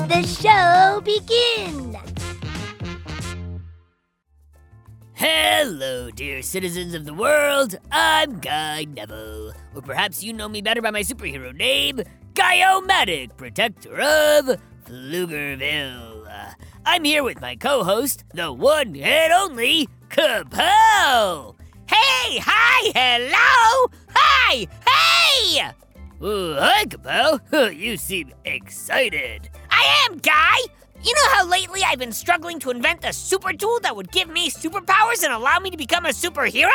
Let the show begin. Hello, dear citizens of the world. I'm Guy Neville. Or perhaps you know me better by my superhero name, Guy-O-Matic, protector of Pflugerville. I'm here with my co-host, the one and only Kapow. Hey, hi, hello, hi, hey! Ooh, hi, Kapow. you seem excited. I am, Guy. You know how lately I've been struggling to invent a super tool that would give me superpowers and allow me to become a superhero?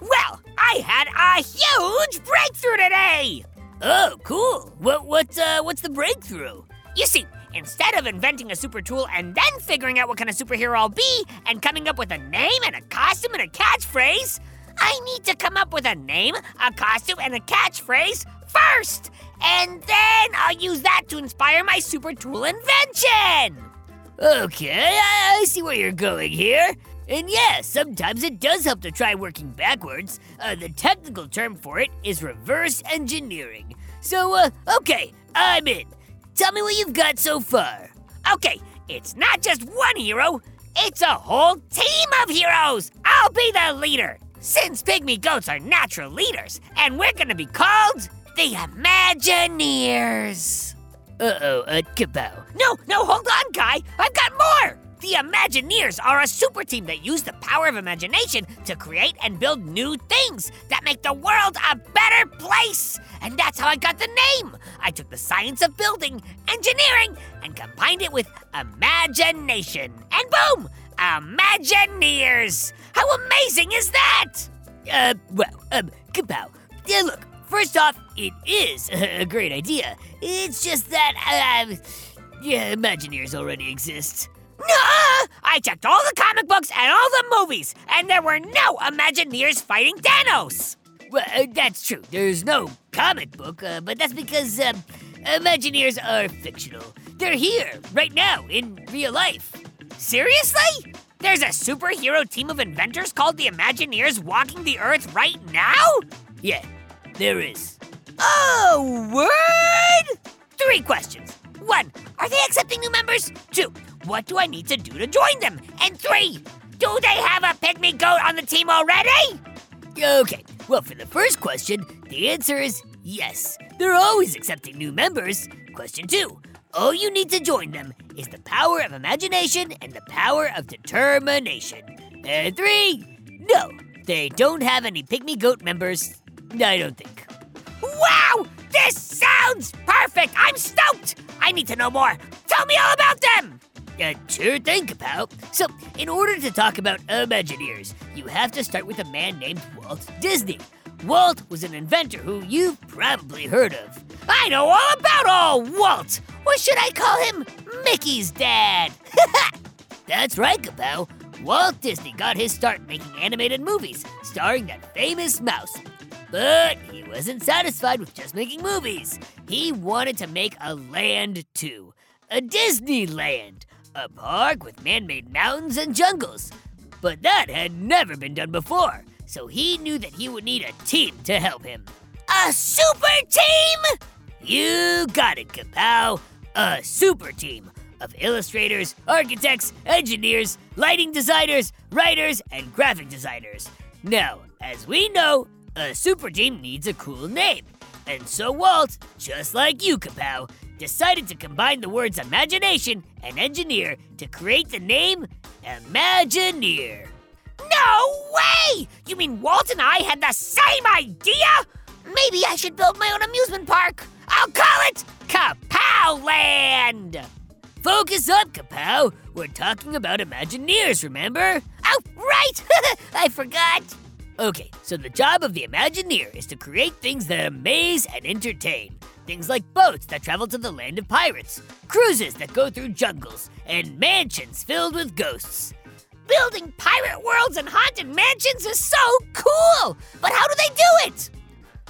Well, I had a huge breakthrough today. Oh, cool. What what uh what's the breakthrough? You see, instead of inventing a super tool and then figuring out what kind of superhero I'll be and coming up with a name and a costume and a catchphrase, I need to come up with a name, a costume, and a catchphrase first. And then I'll use that to inspire my super tool invention. Okay, I, I see where you're going here. And yeah, sometimes it does help to try working backwards. Uh, the technical term for it is reverse engineering. So, uh, okay, I'm in. Tell me what you've got so far. Okay, it's not just one hero, it's a whole team of heroes. I'll be the leader. Since pygmy goats are natural leaders, and we're gonna be called the Imagineers. Uh oh, uh. No, no, hold on, Guy. I've got more. The Imagineers are a super team that use the power of imagination to create and build new things that make the world a better place. And that's how I got the name. I took the science of building, engineering, and combined it with imagination. And boom! Imagineers! How amazing is that? Uh, well, um, kapow. Yeah, look, first off, it is a great idea. It's just that, uh, yeah, Imagineers already exist. Nuh-uh! I checked all the comic books and all the movies, and there were no Imagineers fighting Thanos. Well, uh, that's true. There's no comic book, uh, but that's because um, Imagineers are fictional. They're here, right now, in real life. Seriously? There's a superhero team of inventors called the Imagineers walking the Earth right now? Yeah, there is. Oh, word! Three questions. One, are they accepting new members? Two, what do I need to do to join them? And three, do they have a pygmy goat on the team already? Okay, well, for the first question, the answer is yes. They're always accepting new members. Question two, all you need to join them is the power of imagination and the power of determination. And three, no, they don't have any pygmy goat members. I don't think. Wow! This sounds perfect! I'm stoked! I need to know more. Tell me all about them! Uh, sure thing, Kapow. So, in order to talk about Imagineers, you have to start with a man named Walt Disney. Walt was an inventor who you've probably heard of. I know all about old Walt! Or should I call him Mickey's dad? That's right, Kapow. Walt Disney got his start making animated movies starring that famous mouse. But he wasn't satisfied with just making movies. He wanted to make a land too. A Disneyland. A park with man made mountains and jungles. But that had never been done before, so he knew that he would need a team to help him. A super team? You got it, Kapow. A super team of illustrators, architects, engineers, lighting designers, writers, and graphic designers. Now, as we know, a super team needs a cool name. And so Walt, just like you, Kapow, decided to combine the words imagination and engineer to create the name Imagineer. No way! You mean Walt and I had the same idea? Maybe I should build my own amusement park. I'll call it Kapow Land! Focus up, Kapow. We're talking about Imagineers, remember? Oh, right! I forgot. Okay, so the job of the Imagineer is to create things that amaze and entertain. Things like boats that travel to the land of pirates, cruises that go through jungles, and mansions filled with ghosts. Building pirate worlds and haunted mansions is so cool! But how do they do it?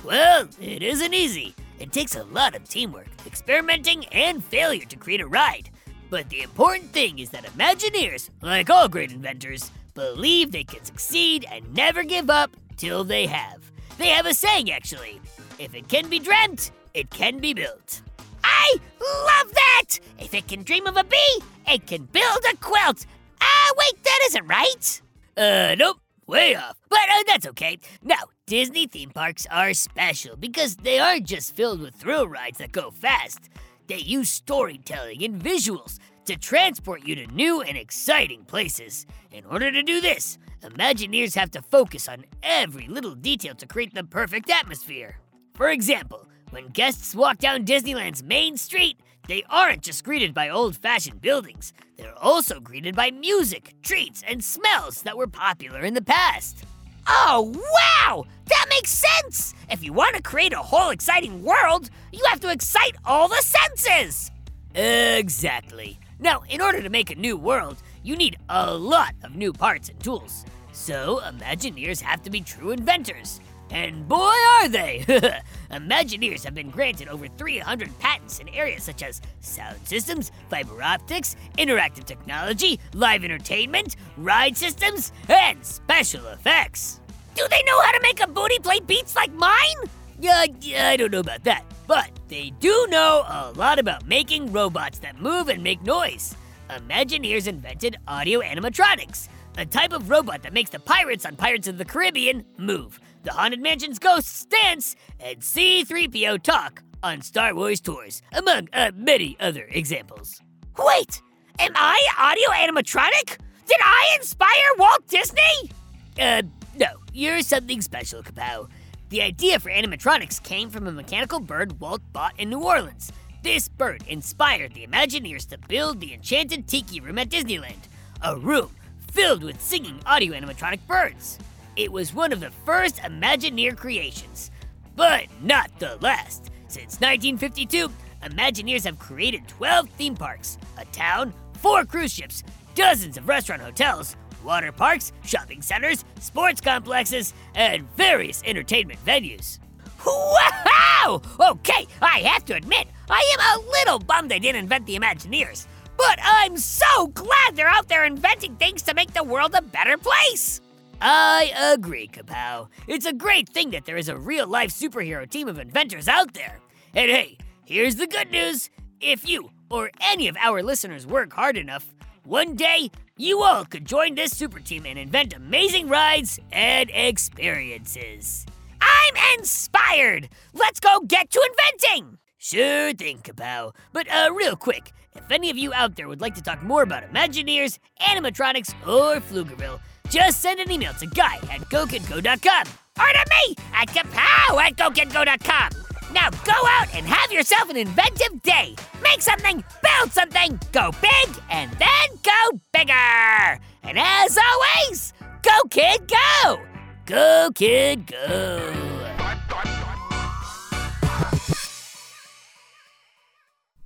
Well, it isn't easy. It takes a lot of teamwork, experimenting, and failure to create a ride. But the important thing is that Imagineers, like all great inventors, believe they can succeed and never give up till they have. They have a saying, actually if it can be dreamt, it can be built. I love that! If it can dream of a bee, it can build a quilt. Ah, wait, that isn't right. Uh, nope, way off. But uh, that's okay. Now, Disney theme parks are special because they aren't just filled with thrill rides that go fast. They use storytelling and visuals to transport you to new and exciting places. In order to do this, Imagineers have to focus on every little detail to create the perfect atmosphere. For example, when guests walk down Disneyland's main street, they aren't just greeted by old fashioned buildings, they're also greeted by music, treats, and smells that were popular in the past. Oh, wow! That makes sense! If you want to create a whole exciting world, you have to excite all the senses! Exactly. Now, in order to make a new world, you need a lot of new parts and tools. So, Imagineers have to be true inventors. And boy, are they! Imagineers have been granted over 300 patents in areas such as sound systems, fiber optics, interactive technology, live entertainment, ride systems, and special effects. Do they know how to make a booty play beats like mine? Yeah, yeah, I don't know about that. But they do know a lot about making robots that move and make noise. Imagineers invented audio animatronics, a type of robot that makes the pirates on Pirates of the Caribbean move, the Haunted Mansion's ghosts dance, and C3PO talk on Star Wars tours, among uh, many other examples. Wait, am I audio animatronic? Did I inspire Walt Disney? Uh, no, you're something special, Kapow. The idea for animatronics came from a mechanical bird Walt bought in New Orleans. This bird inspired the Imagineers to build the Enchanted Tiki Room at Disneyland, a room filled with singing audio animatronic birds. It was one of the first Imagineer creations, but not the last. Since 1952, Imagineers have created 12 theme parks, a town, four cruise ships, dozens of restaurant hotels, water parks, shopping centers, sports complexes, and various entertainment venues. Wow! Okay, I have to admit, I am a little bummed they didn't invent the Imagineers. But I'm so glad they're out there inventing things to make the world a better place! I agree, Kapow. It's a great thing that there is a real life superhero team of inventors out there. And hey, here's the good news if you or any of our listeners work hard enough, one day you all could join this super team and invent amazing rides and experiences. I'm inspired! Let's go get to inventing! Sure thing, Kapow. But uh, real quick, if any of you out there would like to talk more about Imagineers, animatronics, or Pflugerville, just send an email to guy at gokidgo.com. Or to me at kapow at gokidgo.com. Now go out and have yourself an inventive day. Make something, build something, go big, and then go bigger. And as always, go kid go! Go kid go!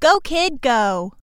Go kid go!